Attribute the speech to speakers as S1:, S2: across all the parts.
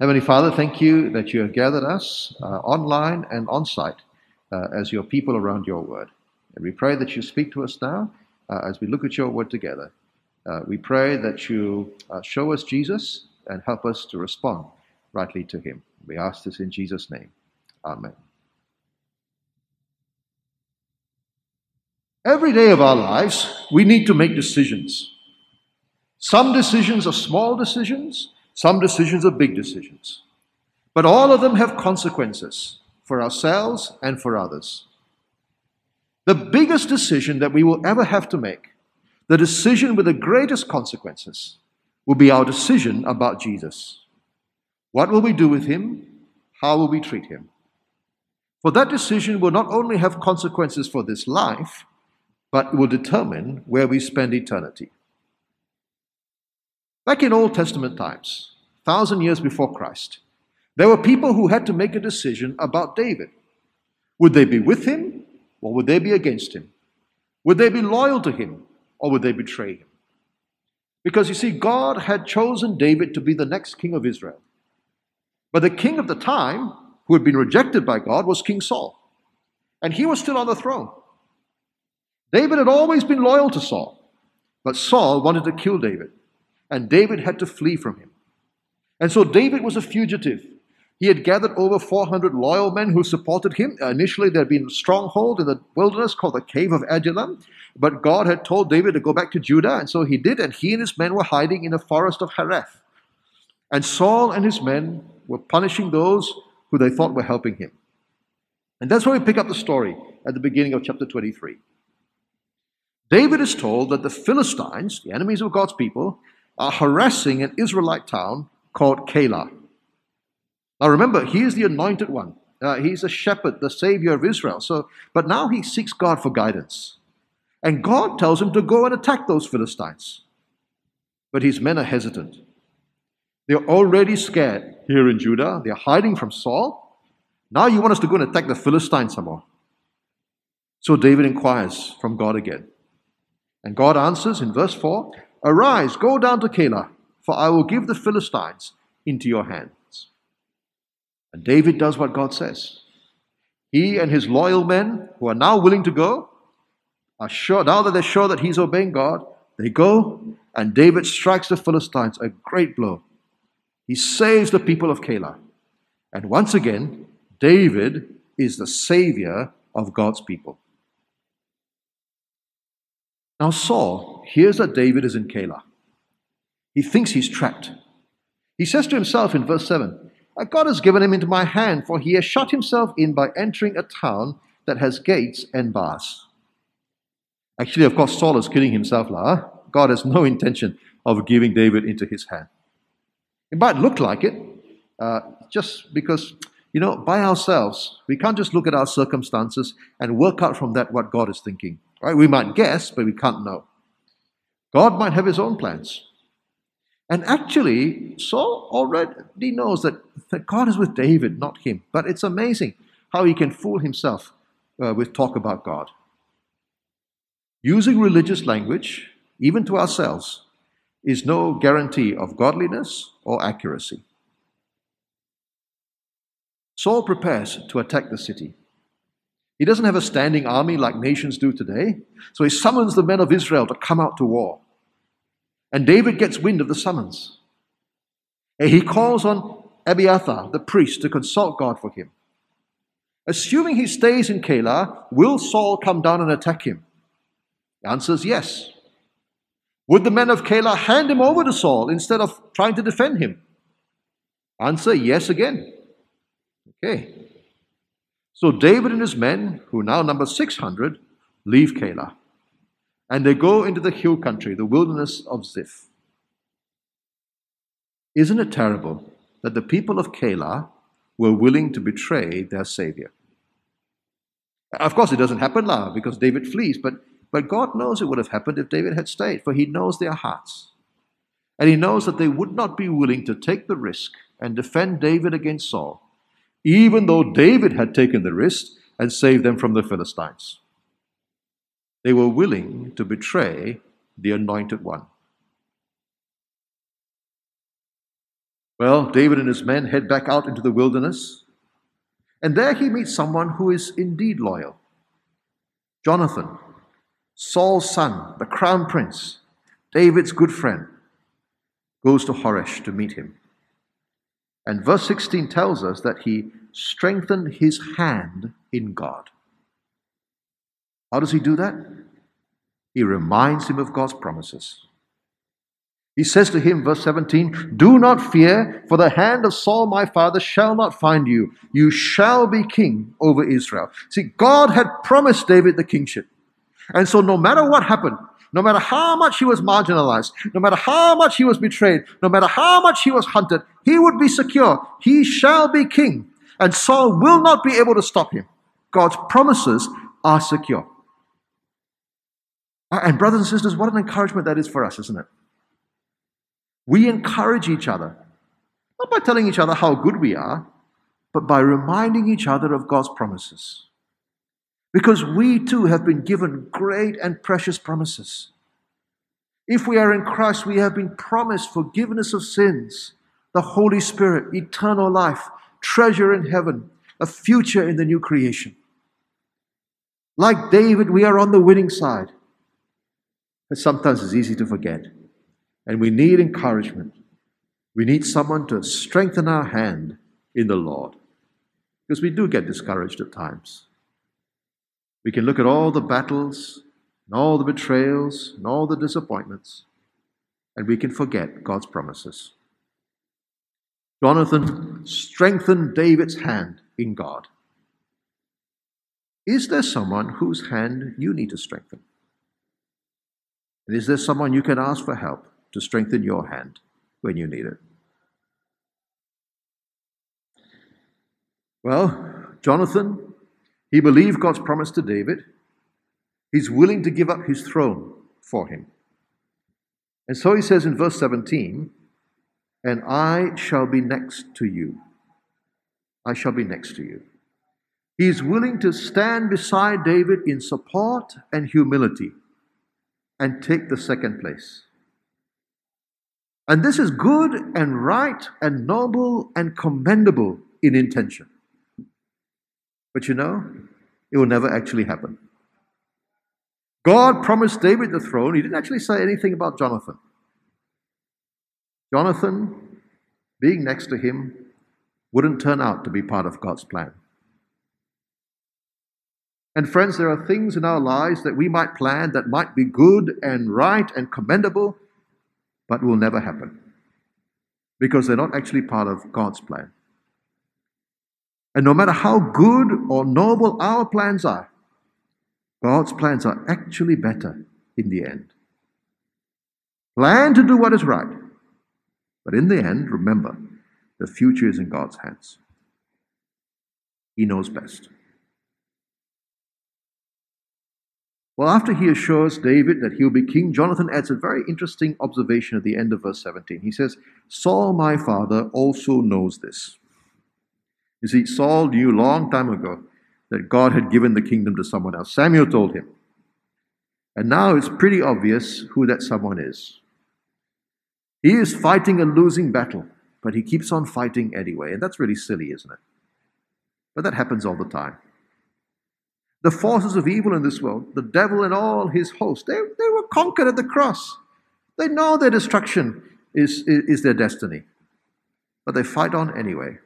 S1: Heavenly Father, thank you that you have gathered us uh, online and on site uh, as your people around your word. And we pray that you speak to us now uh, as we look at your word together. Uh, we pray that you uh, show us Jesus and help us to respond rightly to him. We ask this in Jesus' name. Amen. Every day of our lives, we need to make decisions. Some decisions are small decisions, some decisions are big decisions. But all of them have consequences for ourselves and for others. The biggest decision that we will ever have to make, the decision with the greatest consequences, will be our decision about Jesus. What will we do with him? How will we treat him? For that decision will not only have consequences for this life, but will determine where we spend eternity. Back in Old Testament times, thousand years before Christ, there were people who had to make a decision about David. Would they be with him or would they be against him? Would they be loyal to him or would they betray him? Because you see, God had chosen David to be the next king of Israel. But the king of the time, who had been rejected by God, was King Saul. And he was still on the throne. David had always been loyal to Saul, but Saul wanted to kill David and David had to flee from him. And so David was a fugitive. He had gathered over 400 loyal men who supported him. Initially, there had been a stronghold in the wilderness called the Cave of Adullam, but God had told David to go back to Judah, and so he did, and he and his men were hiding in the forest of Hereth. And Saul and his men were punishing those who they thought were helping him. And that's where we pick up the story at the beginning of chapter 23. David is told that the Philistines, the enemies of God's people, are harassing an Israelite town called Keilah. Now remember, he is the anointed one. Uh, he's a shepherd, the savior of Israel. So, but now he seeks God for guidance. And God tells him to go and attack those Philistines. But his men are hesitant. They're already scared here in Judah. They're hiding from Saul. Now you want us to go and attack the Philistines some more. So David inquires from God again. And God answers in verse 4 Arise, go down to Keilah, for I will give the Philistines into your hands. And David does what God says. He and his loyal men, who are now willing to go, are sure, now that they're sure that he's obeying God, they go, and David strikes the Philistines a great blow. He saves the people of Keilah. And once again, David is the savior of God's people. Now, Saul hears that David is in Keilah. He thinks he's trapped. He says to himself in verse 7 God has given him into my hand, for he has shut himself in by entering a town that has gates and bars. Actually, of course, Saul is kidding himself. Lah. God has no intention of giving David into his hand. It might look like it, uh, just because, you know, by ourselves, we can't just look at our circumstances and work out from that what God is thinking. Right? We might guess, but we can't know. God might have his own plans. And actually, Saul already knows that, that God is with David, not him. But it's amazing how he can fool himself uh, with talk about God. Using religious language, even to ourselves, is no guarantee of godliness or accuracy. Saul prepares to attack the city. He doesn't have a standing army like nations do today. So he summons the men of Israel to come out to war. And David gets wind of the summons. And he calls on Abiathar, the priest, to consult God for him. Assuming he stays in Keilah, will Saul come down and attack him? The answer is yes. Would the men of Keilah hand him over to Saul instead of trying to defend him? Answer yes again. Okay. So David and his men, who now number 600, leave Keilah. And they go into the hill country, the wilderness of Ziph. Isn't it terrible that the people of Keilah were willing to betray their Savior? Of course, it doesn't happen now because David flees, but, but God knows it would have happened if David had stayed, for he knows their hearts. And he knows that they would not be willing to take the risk and defend David against Saul even though David had taken the risk and saved them from the Philistines. They were willing to betray the anointed one. Well, David and his men head back out into the wilderness, and there he meets someone who is indeed loyal Jonathan, Saul's son, the crown prince, David's good friend, goes to Horesh to meet him. And verse 16 tells us that he strengthened his hand in God. How does he do that? He reminds him of God's promises. He says to him, verse 17, Do not fear, for the hand of Saul my father shall not find you. You shall be king over Israel. See, God had promised David the kingship. And so, no matter what happened, no matter how much he was marginalized, no matter how much he was betrayed, no matter how much he was hunted, he would be secure. He shall be king. And Saul will not be able to stop him. God's promises are secure. And, brothers and sisters, what an encouragement that is for us, isn't it? We encourage each other, not by telling each other how good we are, but by reminding each other of God's promises. Because we too have been given great and precious promises. If we are in Christ, we have been promised forgiveness of sins, the Holy Spirit, eternal life, treasure in heaven, a future in the new creation. Like David, we are on the winning side. But sometimes it's easy to forget. And we need encouragement. We need someone to strengthen our hand in the Lord. Because we do get discouraged at times. We can look at all the battles, and all the betrayals, and all the disappointments, and we can forget God's promises. Jonathan strengthened David's hand in God. Is there someone whose hand you need to strengthen? And is there someone you can ask for help? to strengthen your hand when you need it. Well, Jonathan, he believed God's promise to David. He's willing to give up his throne for him. And so he says in verse 17, And I shall be next to you. I shall be next to you. He is willing to stand beside David in support and humility and take the second place. And this is good and right and noble and commendable in intention. But you know, it will never actually happen. God promised David the throne. He didn't actually say anything about Jonathan. Jonathan, being next to him, wouldn't turn out to be part of God's plan. And friends, there are things in our lives that we might plan that might be good and right and commendable, but will never happen because they're not actually part of God's plan. And no matter how good or noble our plans are, God's plans are actually better in the end. Plan to do what is right, but in the end, remember, the future is in God's hands. He knows best. Well, after he assures David that he'll be king, Jonathan adds a very interesting observation at the end of verse 17. He says, Saul, my father, also knows this. You see, Saul knew long time ago that God had given the kingdom to someone else. Samuel told him. And now it's pretty obvious who that someone is. He is fighting a losing battle, but he keeps on fighting anyway. And that's really silly, isn't it? But that happens all the time the forces of evil in this world, the devil and all his hosts, they, they were conquered at the cross. They know their destruction is, is, is their destiny. But they fight on anyway.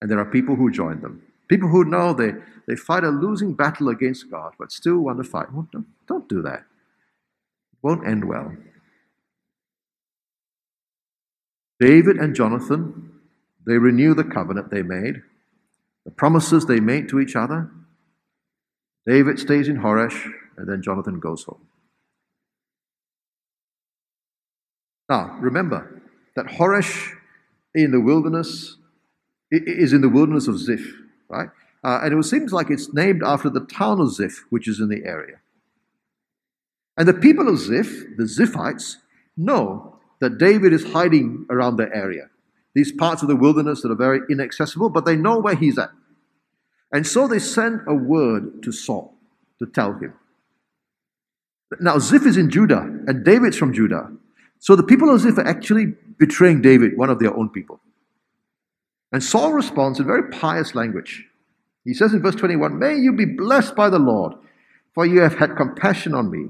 S1: And there are people who join them. People who know they, they fight a losing battle against God, but still want to fight. Well, don't, don't do that. It won't end well. David and Jonathan, they renew the covenant they made, the promises they made to each other. David stays in Horesh, and then Jonathan goes home. Now, remember that Horesh in the wilderness is in the wilderness of Ziph, right? Uh, and it seems like it's named after the town of Ziph, which is in the area. And the people of Ziph, the Ziphites, know that David is hiding around their area. These parts of the wilderness that are very inaccessible, but they know where he's at. And so they send a word to Saul to tell him. Now, Ziph is in Judah, and David's from Judah. So the people of Ziph are actually betraying David, one of their own people. And Saul responds in very pious language. He says in verse 21 May you be blessed by the Lord, for you have had compassion on me.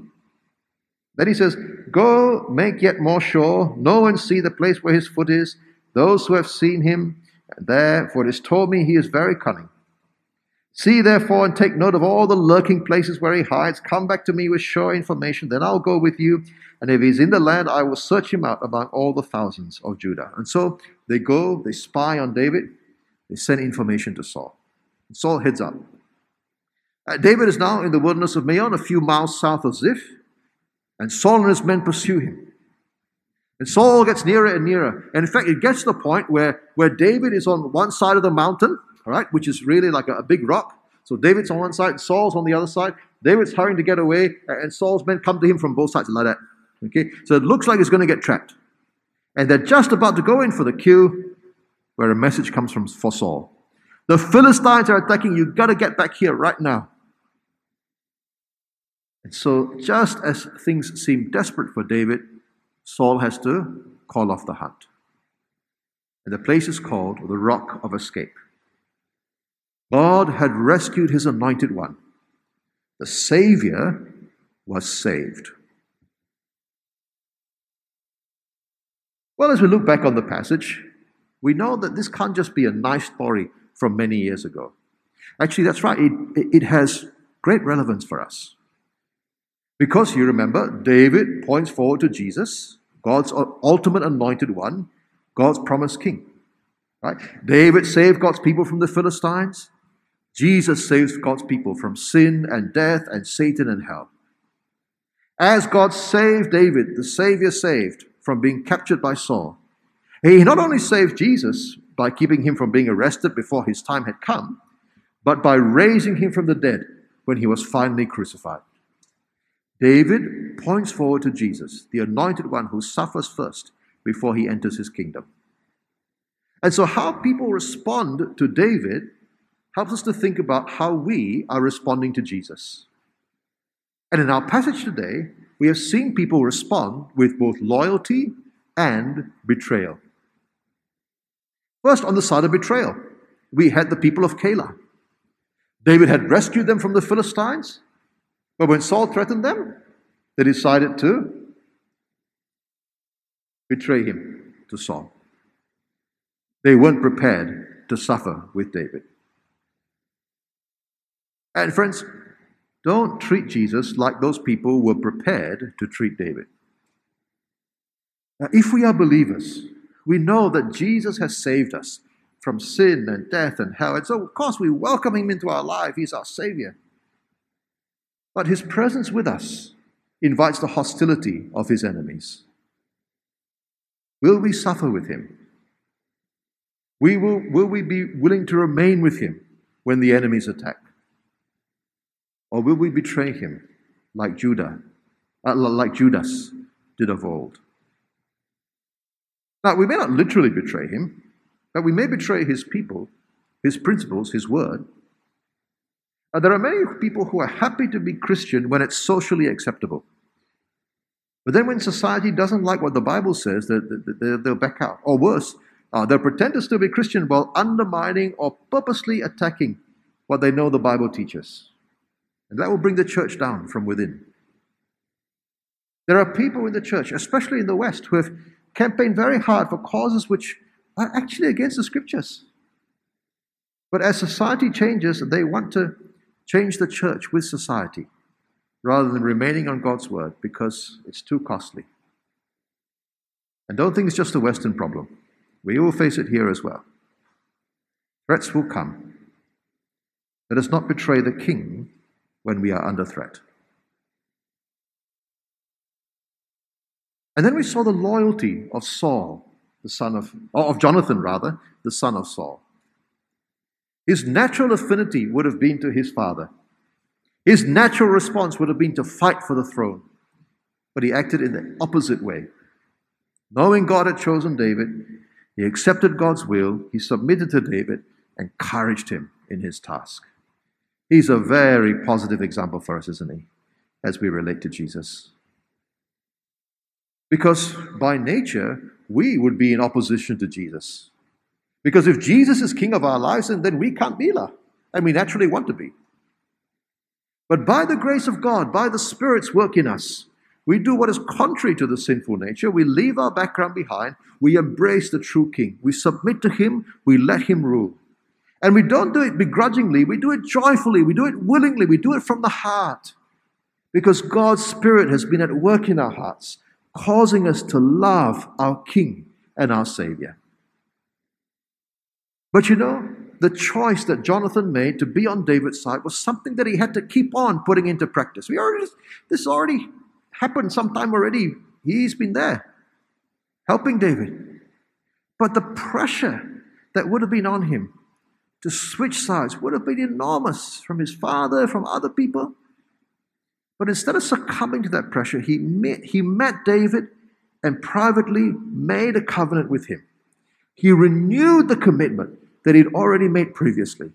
S1: Then he says, Go make yet more sure, know and see the place where his foot is, those who have seen him, there, for it is told me he is very cunning. See therefore and take note of all the lurking places where he hides. Come back to me with sure information, then I'll go with you. And if he's in the land, I will search him out among all the thousands of Judah. And so they go, they spy on David, they send information to Saul. And Saul heads up. Uh, David is now in the wilderness of Maon, a few miles south of Ziph, and Saul and his men pursue him. And Saul gets nearer and nearer. And in fact, it gets to the point where, where David is on one side of the mountain, all right, which is really like a, a big rock. So David's on one side, Saul's on the other side. David's hurrying to get away, and Saul's men come to him from both sides like that. Okay, so it looks like he's going to get trapped. And they're just about to go in for the kill, where a message comes from for Saul. The Philistines are attacking You've Got to get back here right now. And so, just as things seem desperate for David, Saul has to call off the hunt. And the place is called the Rock of Escape. God had rescued his anointed one. The Savior was saved. Well, as we look back on the passage, we know that this can't just be a nice story from many years ago. Actually, that's right, it, it has great relevance for us. Because you remember, David points forward to Jesus, God's ultimate anointed one, God's promised king. Right? David saved God's people from the Philistines. Jesus saves God's people from sin and death and Satan and hell. As God saved David, the Savior saved, from being captured by Saul. He not only saved Jesus by keeping him from being arrested before his time had come, but by raising him from the dead when he was finally crucified. David points forward to Jesus, the anointed one who suffers first before he enters his kingdom. And so, how people respond to David helps us to think about how we are responding to Jesus. And in our passage today, we have seen people respond with both loyalty and betrayal. First, on the side of betrayal, we had the people of Keilah. David had rescued them from the Philistines, but when Saul threatened them, they decided to betray him to Saul. They weren't prepared to suffer with David. And friends, don't treat Jesus like those people were prepared to treat David. Now, if we are believers, we know that Jesus has saved us from sin and death and hell. And so, of course, we welcome him into our life. He's our Savior. But his presence with us invites the hostility of his enemies. Will we suffer with him? We will, will we be willing to remain with him when the enemies attack? Or will we betray him like Judah, uh, like Judas did of old? Now, we may not literally betray him, but we may betray his people, his principles, his word. Uh, there are many people who are happy to be Christian when it's socially acceptable. But then when society doesn't like what the Bible says, they'll back out. Or worse, uh, they'll pretend to still be Christian while undermining or purposely attacking what they know the Bible teaches. And that will bring the church down from within. There are people in the church, especially in the West, who have campaigned very hard for causes which are actually against the scriptures. But as society changes, they want to change the church with society rather than remaining on God's word because it's too costly. And don't think it's just a Western problem. We all face it here as well. Threats will come. Let us not betray the king when we are under threat. And then we saw the loyalty of Saul, the son of, of Jonathan rather, the son of Saul. His natural affinity would have been to his father. His natural response would have been to fight for the throne. But he acted in the opposite way. Knowing God had chosen David, he accepted God's will, he submitted to David, and encouraged him in his task. He's a very positive example for us, isn't he, as we relate to Jesus? Because by nature, we would be in opposition to Jesus. Because if Jesus is king of our lives, then we can't be lah. And we naturally want to be. But by the grace of God, by the Spirit's work in us, we do what is contrary to the sinful nature. We leave our background behind. We embrace the true King. We submit to Him. We let Him rule. And we don't do it begrudgingly. We do it joyfully. We do it willingly. We do it from the heart. Because God's Spirit has been at work in our hearts, causing us to love our King and our Savior. But you know, the choice that Jonathan made to be on David's side was something that he had to keep on putting into practice. We already, this already happened sometime already. He's been there helping David. But the pressure that would have been on him to switch sides would have been enormous from his father, from other people. But instead of succumbing to that pressure, he met, he met David and privately made a covenant with him. He renewed the commitment that he'd already made previously.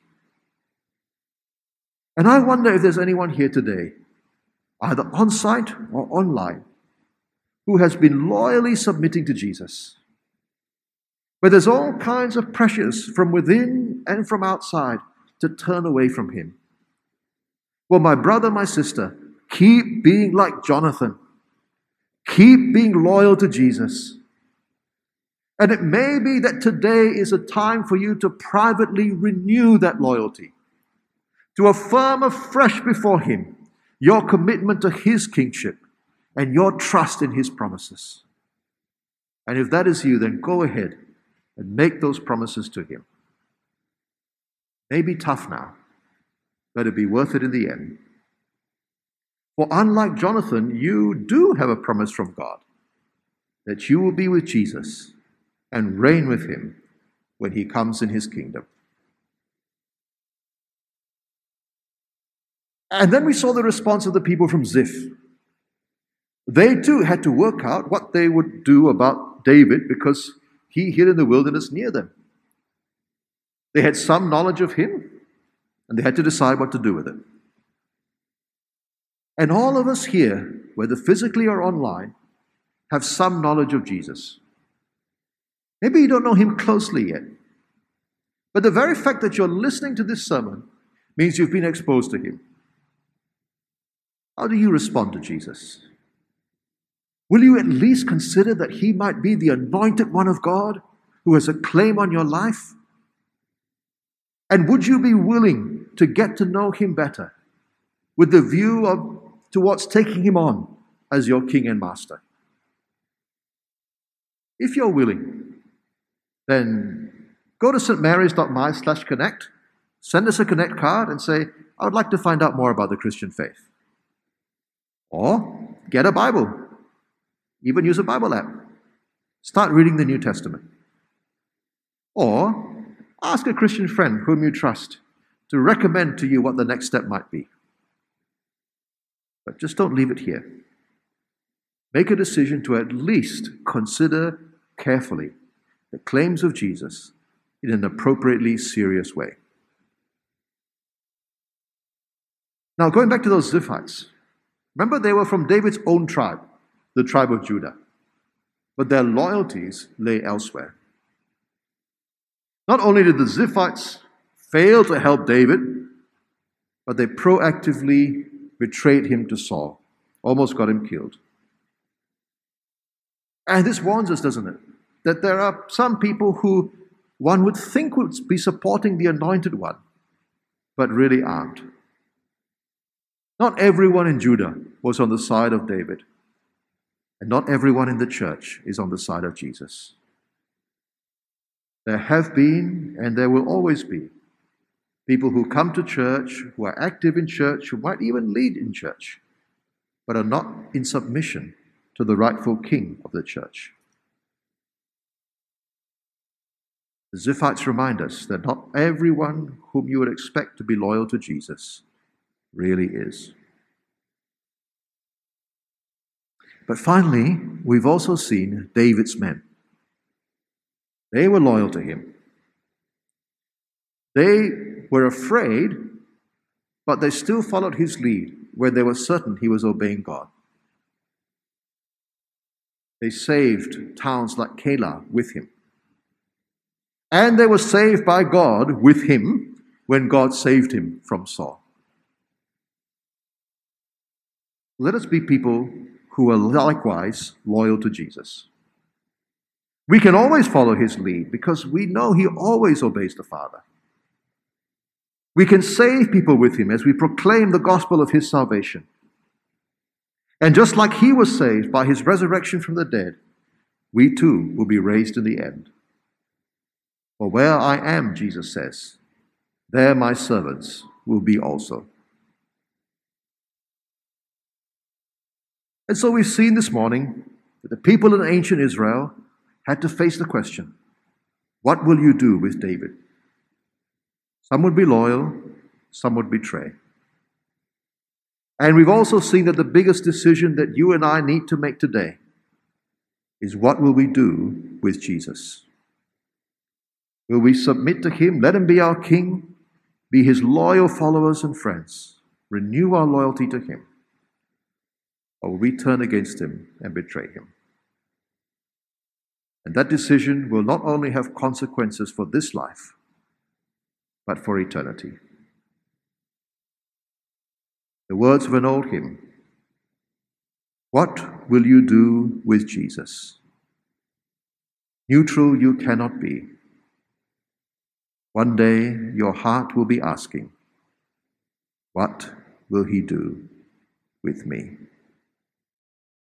S1: And I wonder if there's anyone here today, either on site or online, who has been loyally submitting to Jesus. But there's all kinds of pressures from within and from outside to turn away from him. Well, my brother, my sister, keep being like Jonathan. Keep being loyal to Jesus. And it may be that today is a time for you to privately renew that loyalty, to affirm afresh before Him your commitment to His kingship and your trust in His promises. And if that is you, then go ahead and make those promises to Him. May be tough now, but it'll be worth it in the end. For unlike Jonathan, you do have a promise from God that you will be with Jesus and reign with him when he comes in his kingdom. And then we saw the response of the people from Ziph. They too had to work out what they would do about David because he hid in the wilderness near them. They had some knowledge of him and they had to decide what to do with it. And all of us here, whether physically or online, have some knowledge of Jesus. Maybe you don't know him closely yet. But the very fact that you're listening to this sermon means you've been exposed to him. How do you respond to Jesus? Will you at least consider that he might be the anointed one of God who has a claim on your life? And would you be willing to get to know him better with the view of to what's taking him on as your king and master? If you're willing, then go to stmarys.my slash connect, send us a connect card and say, I would like to find out more about the Christian faith. Or get a Bible. Even use a Bible app. Start reading the New Testament. Or ask a Christian friend whom you trust to recommend to you what the next step might be. But just don't leave it here. Make a decision to at least consider carefully the claims of Jesus in an appropriately serious way. Now, going back to those Ziphites, remember they were from David's own tribe, the tribe of Judah, but their loyalties lay elsewhere. Not only did the Ziphites fail to help David, but they proactively betrayed him to Saul, almost got him killed. And this warns us, doesn't it? that there are some people who one would think would be supporting the anointed one, but really aren't. Not everyone in Judah was on the side of David, and not everyone in the church is on the side of Jesus. There have been, and there will always be, people who come to church, who are active in church, who might even lead in church, but are not in submission to the rightful king of the church. The Ziphites remind us that not everyone whom you would expect to be loyal to Jesus really is. But finally, we've also seen David's men. They were loyal to him. They were afraid, but they still followed his lead when they were certain he was obeying God. They saved towns like Keilah with him. And they were saved by God with him when God saved him from Saul. Let us be people who are likewise loyal to Jesus. We can always follow his lead because we know he always obeys the Father. We can save people with him as we proclaim the gospel of his salvation. And just like he was saved by his resurrection from the dead, we too will be raised in the end. For where I am, Jesus says, there my servants will be also. And so we've seen this morning that the people in ancient Israel had to face the question what will you do with David? Some would be loyal, some would betray. And we've also seen that the biggest decision that you and I need to make today is what will we do with Jesus? Will we submit to him, let him be our king, be his loyal followers and friends, renew our loyalty to him? Or will we turn against him and betray him? And that decision will not only have consequences for this life, but for eternity. The words of an old hymn What will you do with Jesus? Neutral you cannot be. One day your heart will be asking, What will he do with me?